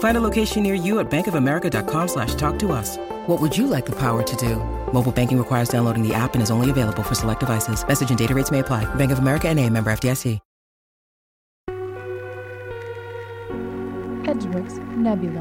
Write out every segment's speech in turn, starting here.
Find a location near you at bankofamerica.com slash talk to us. What would you like the power to do? Mobile banking requires downloading the app and is only available for select devices. Message and data rates may apply. Bank of America and a member FDIC. Edgeworks Nebula.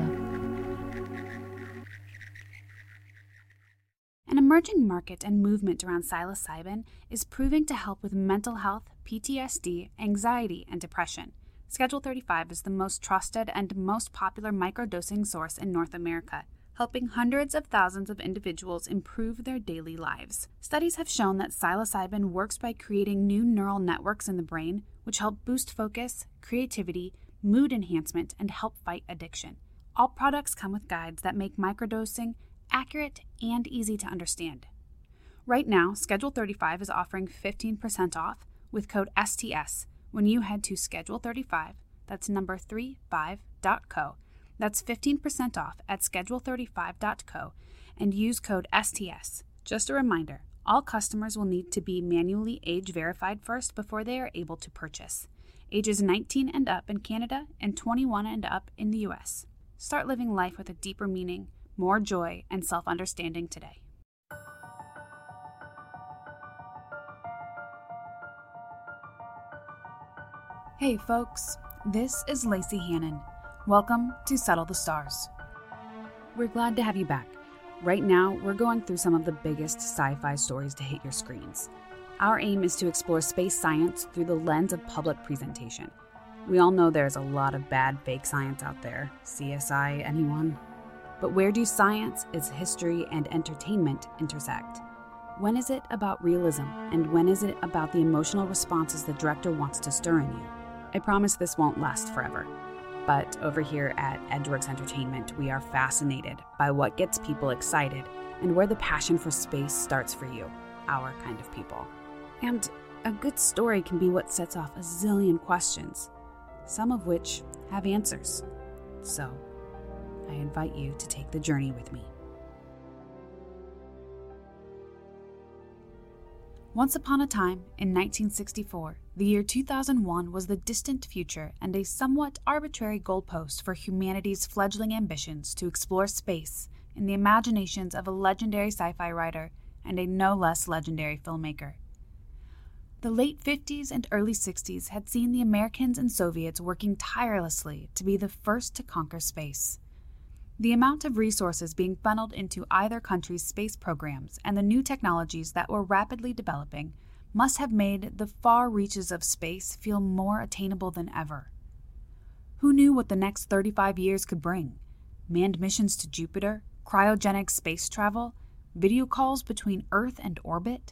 An emerging market and movement around psilocybin is proving to help with mental health, PTSD, anxiety, and depression. Schedule 35 is the most trusted and most popular microdosing source in North America, helping hundreds of thousands of individuals improve their daily lives. Studies have shown that psilocybin works by creating new neural networks in the brain, which help boost focus, creativity, mood enhancement, and help fight addiction. All products come with guides that make microdosing accurate and easy to understand. Right now, Schedule 35 is offering 15% off with code STS when you head to Schedule 35, that's number 35.co. That's 15% off at schedule35.co and use code STS. Just a reminder all customers will need to be manually age verified first before they are able to purchase. Ages 19 and up in Canada and 21 and up in the US. Start living life with a deeper meaning, more joy, and self understanding today. Hey, folks, this is Lacey Hannan. Welcome to Settle the Stars. We're glad to have you back. Right now, we're going through some of the biggest sci fi stories to hit your screens. Our aim is to explore space science through the lens of public presentation. We all know there's a lot of bad fake science out there. CSI, anyone? But where do science, its history, and entertainment intersect? When is it about realism, and when is it about the emotional responses the director wants to stir in you? I promise this won't last forever. But over here at Edgeworks Entertainment, we are fascinated by what gets people excited and where the passion for space starts for you, our kind of people. And a good story can be what sets off a zillion questions, some of which have answers. So, I invite you to take the journey with me. Once upon a time, in 1964, the year 2001 was the distant future and a somewhat arbitrary goalpost for humanity's fledgling ambitions to explore space in the imaginations of a legendary sci fi writer and a no less legendary filmmaker. The late 50s and early 60s had seen the Americans and Soviets working tirelessly to be the first to conquer space. The amount of resources being funneled into either country's space programs and the new technologies that were rapidly developing must have made the far reaches of space feel more attainable than ever. Who knew what the next 35 years could bring? Manned missions to Jupiter, cryogenic space travel, video calls between Earth and orbit?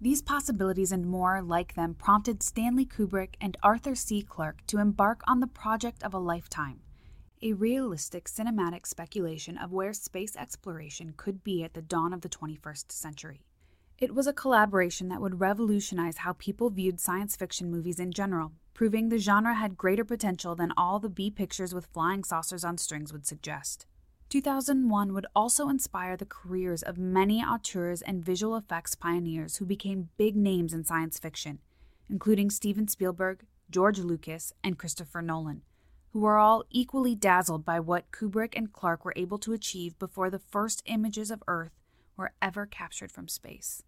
These possibilities and more like them prompted Stanley Kubrick and Arthur C. Clarke to embark on the project of a lifetime a realistic cinematic speculation of where space exploration could be at the dawn of the 21st century. It was a collaboration that would revolutionize how people viewed science fiction movies in general, proving the genre had greater potential than all the B pictures with flying saucers on strings would suggest. 2001 would also inspire the careers of many auteurs and visual effects pioneers who became big names in science fiction, including Steven Spielberg, George Lucas, and Christopher Nolan who were all equally dazzled by what Kubrick and Clarke were able to achieve before the first images of Earth were ever captured from space.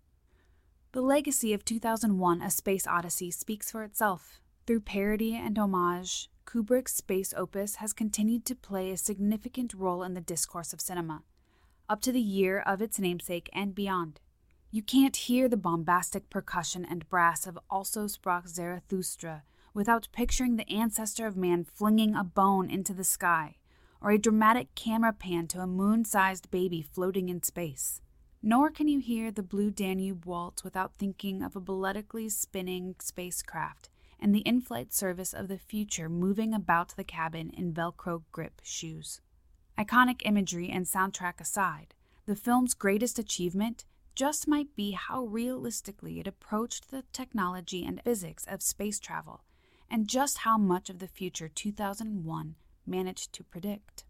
The legacy of 2001 A Space Odyssey speaks for itself. Through parody and homage, Kubrick's space opus has continued to play a significant role in the discourse of cinema, up to the year of its namesake and beyond. You can't hear the bombastic percussion and brass of Also Sprach Zarathustra without picturing the ancestor of man flinging a bone into the sky, or a dramatic camera pan to a moon sized baby floating in space. Nor can you hear the Blue Danube waltz without thinking of a balletically spinning spacecraft and the in flight service of the future moving about the cabin in Velcro grip shoes. Iconic imagery and soundtrack aside, the film's greatest achievement, just might be how realistically it approached the technology and physics of space travel, and just how much of the future 2001 managed to predict.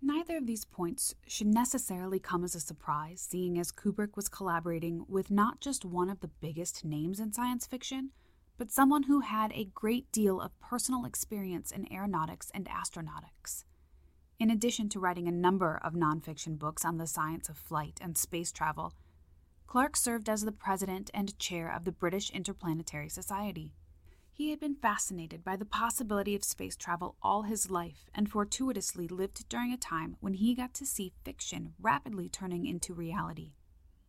Neither of these points should necessarily come as a surprise, seeing as Kubrick was collaborating with not just one of the biggest names in science fiction, but someone who had a great deal of personal experience in aeronautics and astronautics. In addition to writing a number of nonfiction books on the science of flight and space travel, Clarke served as the president and chair of the British Interplanetary Society. He had been fascinated by the possibility of space travel all his life and fortuitously lived during a time when he got to see fiction rapidly turning into reality.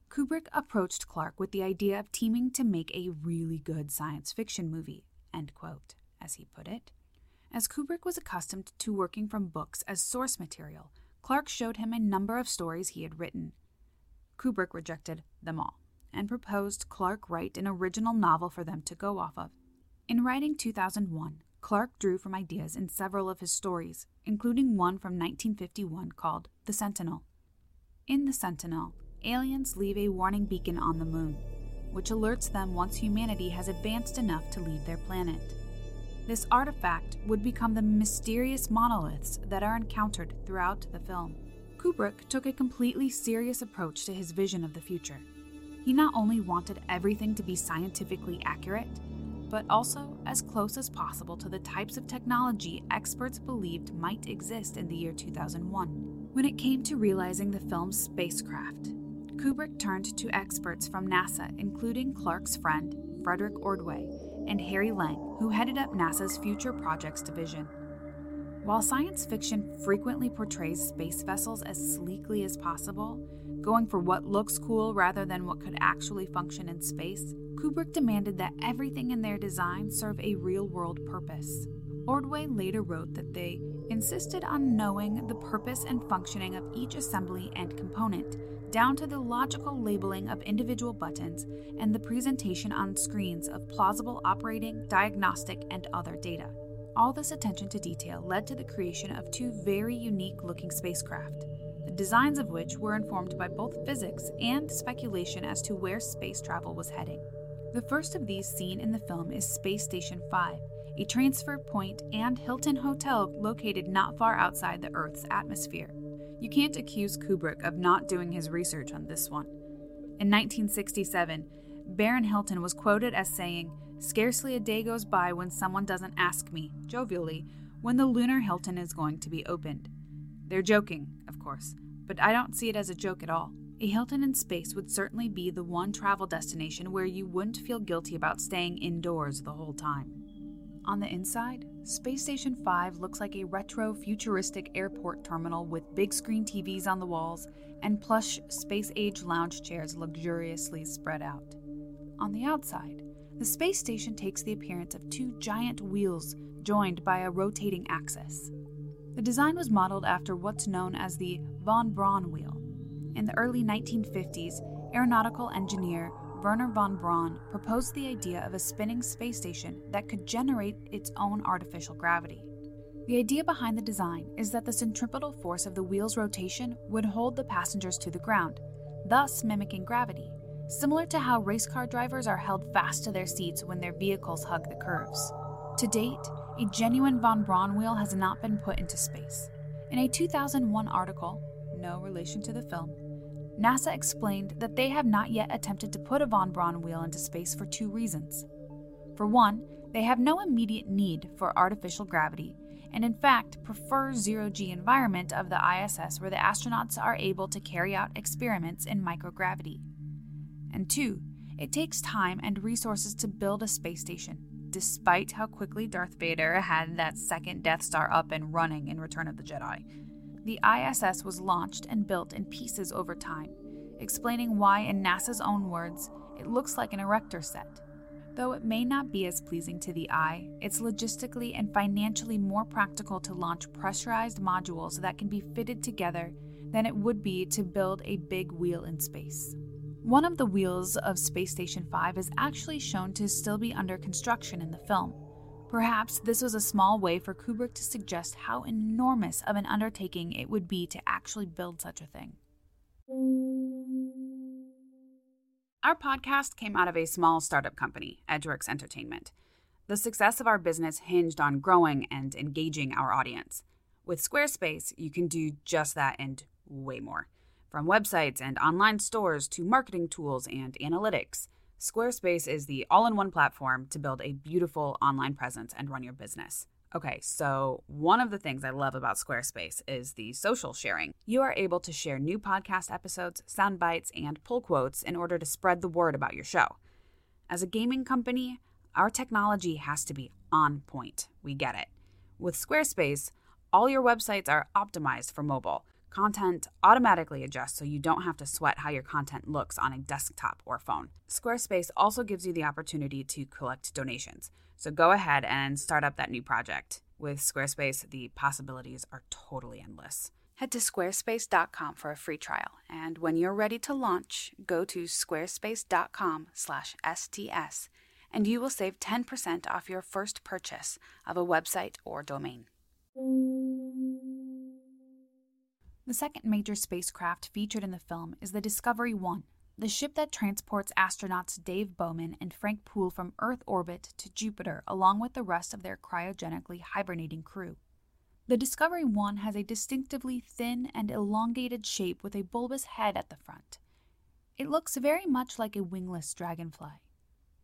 Kubrick approached Clarke with the idea of teaming to make a really good science fiction movie, end quote, as he put it. As Kubrick was accustomed to working from books as source material, Clarke showed him a number of stories he had written. Kubrick rejected them all and proposed Clarke write an original novel for them to go off of. In writing 2001, Clarke drew from ideas in several of his stories, including one from 1951 called The Sentinel. In The Sentinel, aliens leave a warning beacon on the moon, which alerts them once humanity has advanced enough to leave their planet. This artifact would become the mysterious monoliths that are encountered throughout the film. Kubrick took a completely serious approach to his vision of the future. He not only wanted everything to be scientifically accurate, but also as close as possible to the types of technology experts believed might exist in the year 2001. When it came to realizing the film's spacecraft, Kubrick turned to experts from NASA, including Clarke's friend, Frederick Ordway, and Harry Lange, who headed up NASA's Future Projects Division. While science fiction frequently portrays space vessels as sleekly as possible, going for what looks cool rather than what could actually function in space, Kubrick demanded that everything in their design serve a real world purpose. Ordway later wrote that they insisted on knowing the purpose and functioning of each assembly and component, down to the logical labeling of individual buttons and the presentation on screens of plausible operating, diagnostic, and other data. All this attention to detail led to the creation of two very unique looking spacecraft designs of which were informed by both physics and speculation as to where space travel was heading. The first of these seen in the film is Space Station 5, a transfer point and Hilton Hotel located not far outside the Earth's atmosphere. You can't accuse Kubrick of not doing his research on this one. In 1967, Baron Hilton was quoted as saying, Scarcely a day goes by when someone doesn't ask me, jovially, when the lunar Hilton is going to be opened. They're joking, of course, but I don't see it as a joke at all. A Hilton in space would certainly be the one travel destination where you wouldn't feel guilty about staying indoors the whole time. On the inside, Space Station 5 looks like a retro futuristic airport terminal with big screen TVs on the walls and plush space age lounge chairs luxuriously spread out. On the outside, the space station takes the appearance of two giant wheels joined by a rotating axis. The design was modeled after what's known as the von Braun wheel. In the early 1950s, aeronautical engineer Wernher von Braun proposed the idea of a spinning space station that could generate its own artificial gravity. The idea behind the design is that the centripetal force of the wheel's rotation would hold the passengers to the ground, thus mimicking gravity, similar to how race car drivers are held fast to their seats when their vehicles hug the curves. To date, a genuine von Braun wheel has not been put into space. In a 2001 article, no relation to the film, NASA explained that they have not yet attempted to put a von Braun wheel into space for two reasons. For one, they have no immediate need for artificial gravity, and in fact prefer zero G environment of the ISS where the astronauts are able to carry out experiments in microgravity. And two, it takes time and resources to build a space station, despite how quickly Darth Vader had that second Death Star up and running in Return of the Jedi. The ISS was launched and built in pieces over time, explaining why, in NASA's own words, it looks like an erector set. Though it may not be as pleasing to the eye, it's logistically and financially more practical to launch pressurized modules that can be fitted together than it would be to build a big wheel in space. One of the wheels of Space Station 5 is actually shown to still be under construction in the film. Perhaps this was a small way for Kubrick to suggest how enormous of an undertaking it would be to actually build such a thing. Our podcast came out of a small startup company, Edgeworks Entertainment. The success of our business hinged on growing and engaging our audience. With Squarespace, you can do just that and way more. From websites and online stores to marketing tools and analytics, Squarespace is the all in one platform to build a beautiful online presence and run your business. Okay, so one of the things I love about Squarespace is the social sharing. You are able to share new podcast episodes, sound bites, and pull quotes in order to spread the word about your show. As a gaming company, our technology has to be on point. We get it. With Squarespace, all your websites are optimized for mobile. Content automatically adjusts so you don't have to sweat how your content looks on a desktop or phone. Squarespace also gives you the opportunity to collect donations. So go ahead and start up that new project. With Squarespace, the possibilities are totally endless. Head to squarespace.com for a free trial, and when you're ready to launch, go to squarespace.com/sts and you will save 10% off your first purchase of a website or domain. The second major spacecraft featured in the film is the Discovery 1, the ship that transports astronauts Dave Bowman and Frank Poole from Earth orbit to Jupiter along with the rest of their cryogenically hibernating crew. The Discovery 1 has a distinctively thin and elongated shape with a bulbous head at the front. It looks very much like a wingless dragonfly.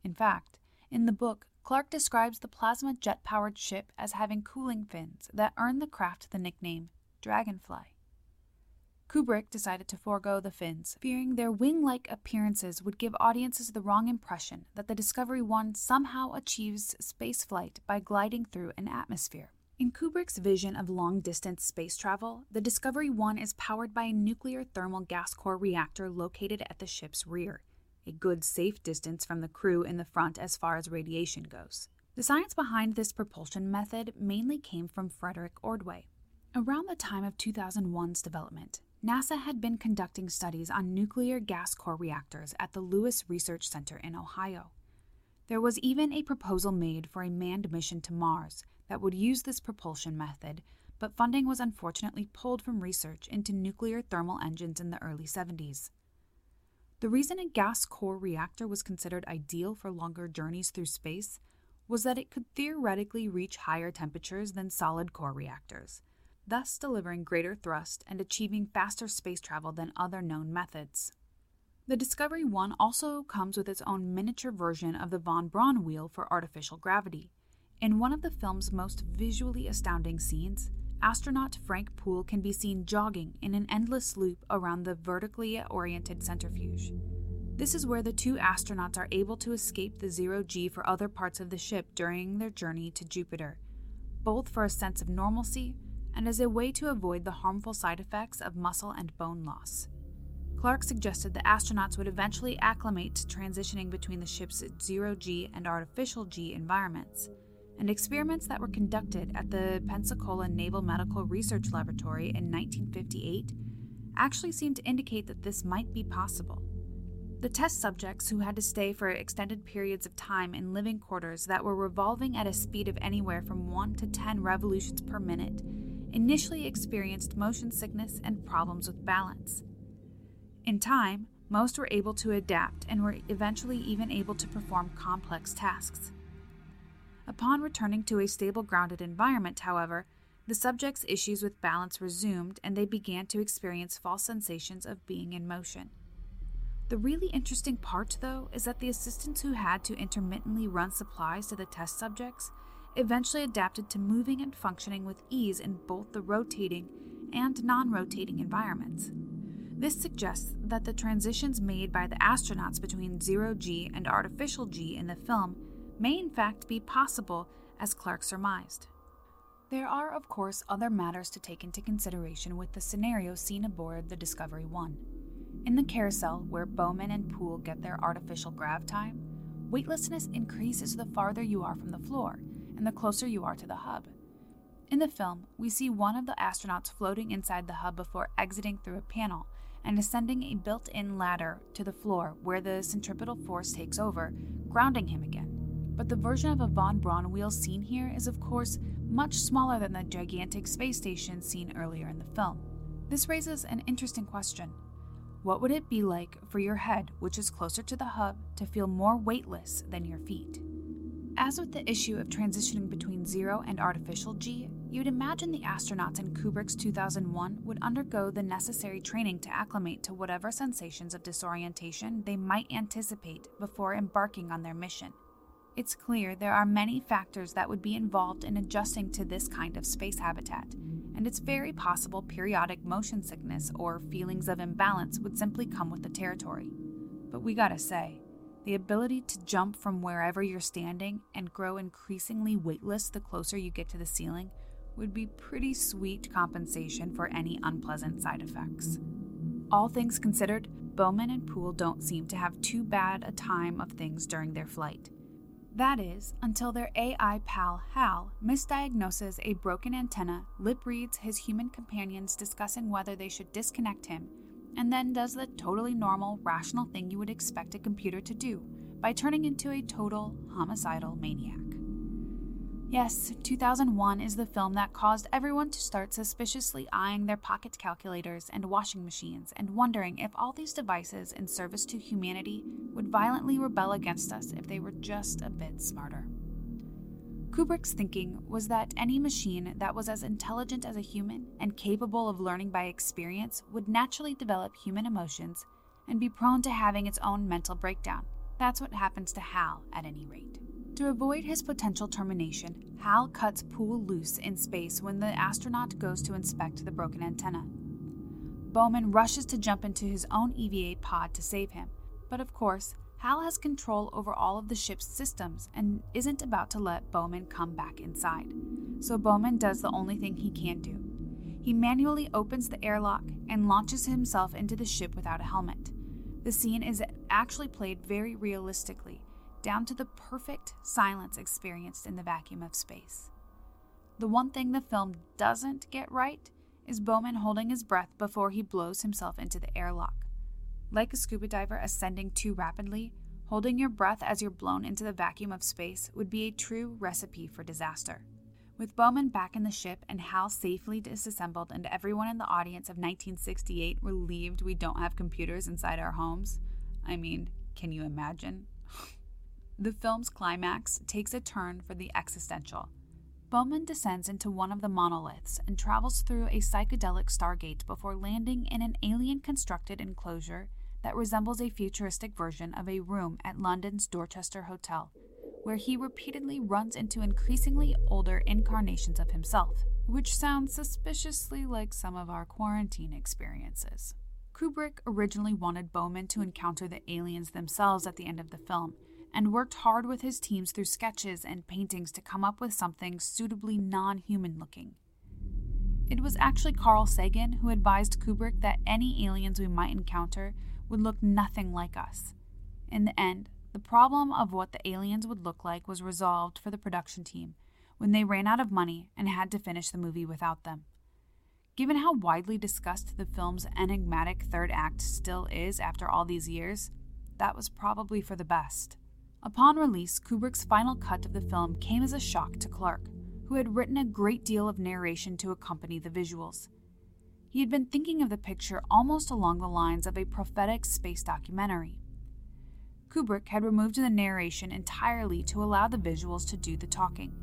In fact, in the book, Clarke describes the plasma jet powered ship as having cooling fins that earned the craft the nickname Dragonfly. Kubrick decided to forego the fins, fearing their wing like appearances would give audiences the wrong impression that the Discovery 1 somehow achieves spaceflight by gliding through an atmosphere. In Kubrick's vision of long distance space travel, the Discovery 1 is powered by a nuclear thermal gas core reactor located at the ship's rear, a good safe distance from the crew in the front as far as radiation goes. The science behind this propulsion method mainly came from Frederick Ordway. Around the time of 2001's development, NASA had been conducting studies on nuclear gas core reactors at the Lewis Research Center in Ohio. There was even a proposal made for a manned mission to Mars that would use this propulsion method, but funding was unfortunately pulled from research into nuclear thermal engines in the early 70s. The reason a gas core reactor was considered ideal for longer journeys through space was that it could theoretically reach higher temperatures than solid core reactors thus delivering greater thrust and achieving faster space travel than other known methods. The Discovery 1 also comes with its own miniature version of the von Braun wheel for artificial gravity. In one of the film's most visually astounding scenes, astronaut Frank Poole can be seen jogging in an endless loop around the vertically oriented centrifuge. This is where the two astronauts are able to escape the zero G for other parts of the ship during their journey to Jupiter, both for a sense of normalcy and as a way to avoid the harmful side effects of muscle and bone loss. Clarke suggested the astronauts would eventually acclimate to transitioning between the ship's zero G and artificial G environments, and experiments that were conducted at the Pensacola Naval Medical Research Laboratory in 1958 actually seemed to indicate that this might be possible. The test subjects, who had to stay for extended periods of time in living quarters that were revolving at a speed of anywhere from 1 to 10 revolutions per minute, initially experienced motion sickness and problems with balance. In time, most were able to adapt and were eventually even able to perform complex tasks. Upon returning to a stable grounded environment, however, the subject's issues with balance resumed and they began to experience false sensations of being in motion. The really interesting part, though, is that the assistants who had to intermittently run supplies to the test subjects eventually adapted to moving and functioning with ease in both the rotating and non rotating environments. This suggests that the transitions made by the astronauts between zero G and artificial G in the film may in fact be possible, as Clarke surmised. There are, of course, other matters to take into consideration with the scenario seen aboard the Discovery 1. In the carousel, where Bowman and Poole get their artificial grav time, weightlessness increases the farther you are from the floor, and the closer you are to the hub. In the film, we see one of the astronauts floating inside the hub before exiting through a panel and ascending a built in ladder to the floor where the centripetal force takes over, grounding him again. But the version of a von Braun wheel seen here is, of course, much smaller than the gigantic space station seen earlier in the film. This raises an interesting question. What would it be like for your head, which is closer to the hub, to feel more weightless than your feet? As with the issue of transitioning between zero and artificial G, you'd imagine the astronauts in Kubrick's 2001 would undergo the necessary training to acclimate to whatever sensations of disorientation they might anticipate before embarking on their mission. It's clear there are many factors that would be involved in adjusting to this kind of space habitat, and it's very possible periodic motion sickness or feelings of imbalance would simply come with the territory. But we gotta say, the ability to jump from wherever you're standing and grow increasingly weightless the closer you get to the ceiling would be pretty sweet compensation for any unpleasant side effects. All things considered, Bowman and Poole don't seem to have too bad a time of things during their flight. That is, until their AI pal Hal misdiagnoses a broken antenna, lip reads his human companions discussing whether they should disconnect him, and then does the totally normal, rational thing you would expect a computer to do by turning into a total homicidal maniac. Yes, 2001 is the film that caused everyone to start suspiciously eyeing their pocket calculators and washing machines and wondering if all these devices in service to humanity would violently rebel against us if they were just a bit smarter. Kubrick's thinking was that any machine that was as intelligent as a human and capable of learning by experience would naturally develop human emotions and be prone to having its own mental breakdown. That's what happens to Hal, at any rate. To avoid his potential termination, Hal cuts Poole loose in space when the astronaut goes to inspect the broken antenna. Bowman rushes to jump into his own EVA pod to save him, but of course, Hal has control over all of the ship's systems and isn't about to let Bowman come back inside. So Bowman does the only thing he can do. He manually opens the airlock and launches himself into the ship without a helmet. The scene is actually played very realistically, down to the perfect silence experienced in the vacuum of space. The one thing the film doesn't get right is Bowman holding his breath before he blows himself into the airlock. Like a scuba diver ascending too rapidly, holding your breath as you're blown into the vacuum of space would be a true recipe for disaster. With Bowman back in the ship and Hal safely disassembled and everyone in the audience of 1968 relieved we don't have computers inside our homes, I mean, can you imagine? The film's climax takes a turn for the existential. Bowman descends into one of the monoliths and travels through a psychedelic stargate before landing in an alien constructed enclosure that resembles a futuristic version of a room at London's Dorchester Hotel, where he repeatedly runs into increasingly older incarnations of himself, which sounds suspiciously like some of our quarantine experiences. Kubrick originally wanted Bowman to encounter the aliens themselves at the end of the film and worked hard with his teams through sketches and paintings to come up with something suitably non human looking. It was actually Carl Sagan who advised Kubrick that any aliens we might encounter would look nothing like us. In the end, the problem of what the aliens would look like was resolved for the production team when they ran out of money and had to finish the movie without them. Given how widely discussed the film's enigmatic third act still is after all these years, that was probably for the best. Upon release, Kubrick's final cut of the film came as a shock to Clarke, who had written a great deal of narration to accompany the visuals. He had been thinking of the picture almost along the lines of a prophetic space documentary. Kubrick had removed the narration entirely to allow the visuals to do the talking.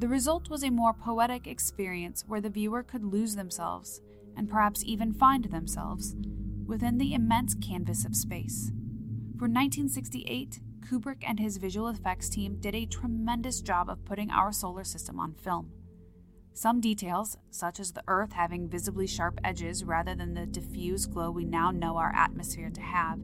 The result was a more poetic experience where the viewer could lose themselves, and perhaps even find themselves, within the immense canvas of space. For 1968, Kubrick and his visual effects team did a tremendous job of putting our solar system on film. Some details, such as the Earth having visibly sharp edges rather than the diffuse glow we now know our atmosphere to have,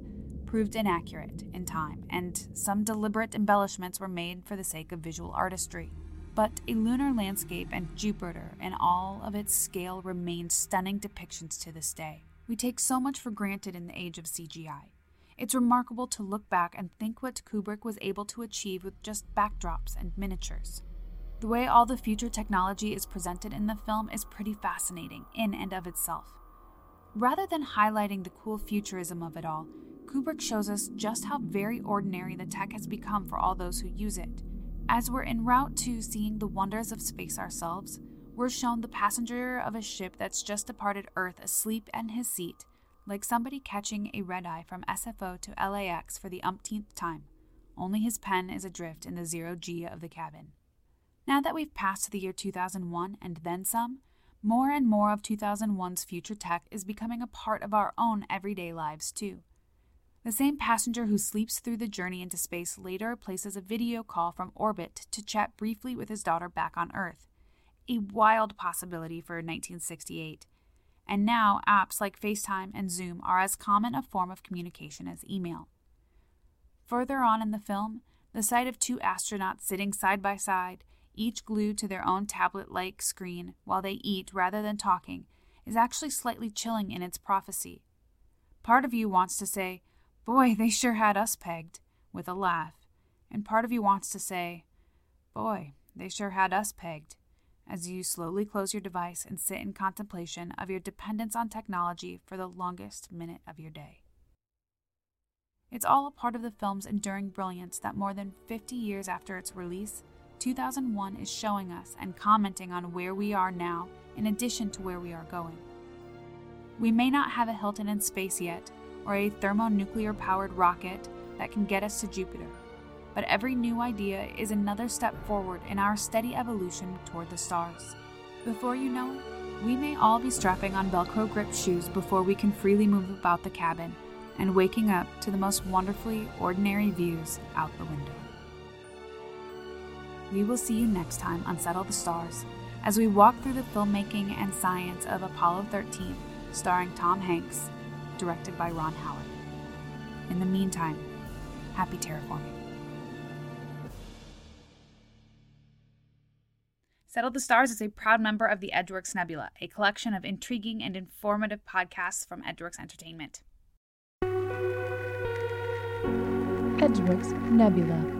proved inaccurate in time, and some deliberate embellishments were made for the sake of visual artistry. But a lunar landscape and Jupiter in all of its scale remain stunning depictions to this day. We take so much for granted in the age of CGI. It's remarkable to look back and think what Kubrick was able to achieve with just backdrops and miniatures. The way all the future technology is presented in the film is pretty fascinating in and of itself. Rather than highlighting the cool futurism of it all, Kubrick shows us just how very ordinary the tech has become for all those who use it. As we're en route to seeing the wonders of space ourselves, we're shown the passenger of a ship that's just departed Earth asleep in his seat, like somebody catching a red eye from SFO to LAX for the umpteenth time. Only his pen is adrift in the zero G of the cabin. Now that we've passed the year 2001 and then some, more and more of 2001's future tech is becoming a part of our own everyday lives, too. The same passenger who sleeps through the journey into space later places a video call from orbit to chat briefly with his daughter back on Earth. A wild possibility for 1968. And now, apps like FaceTime and Zoom are as common a form of communication as email. Further on in the film, the sight of two astronauts sitting side by side, each glued to their own tablet like screen while they eat rather than talking, is actually slightly chilling in its prophecy. Part of you wants to say, Boy, they sure had us pegged, with a laugh, and part of you wants to say, Boy, they sure had us pegged, as you slowly close your device and sit in contemplation of your dependence on technology for the longest minute of your day. It's all a part of the film's enduring brilliance that more than 50 years after its release, 2001 is showing us and commenting on where we are now in addition to where we are going. We may not have a Hilton in space yet, or a thermonuclear powered rocket that can get us to Jupiter, but every new idea is another step forward in our steady evolution toward the stars. Before you know it, we may all be strapping on Velcro grip shoes before we can freely move about the cabin and waking up to the most wonderfully ordinary views out the window. We will see you next time on Settle the Stars as we walk through the filmmaking and science of Apollo 13, starring Tom Hanks, directed by Ron Howard. In the meantime, happy terraforming. Settle the Stars is a proud member of the Edgeworks Nebula, a collection of intriguing and informative podcasts from Edgeworks Entertainment. Edgeworks Nebula.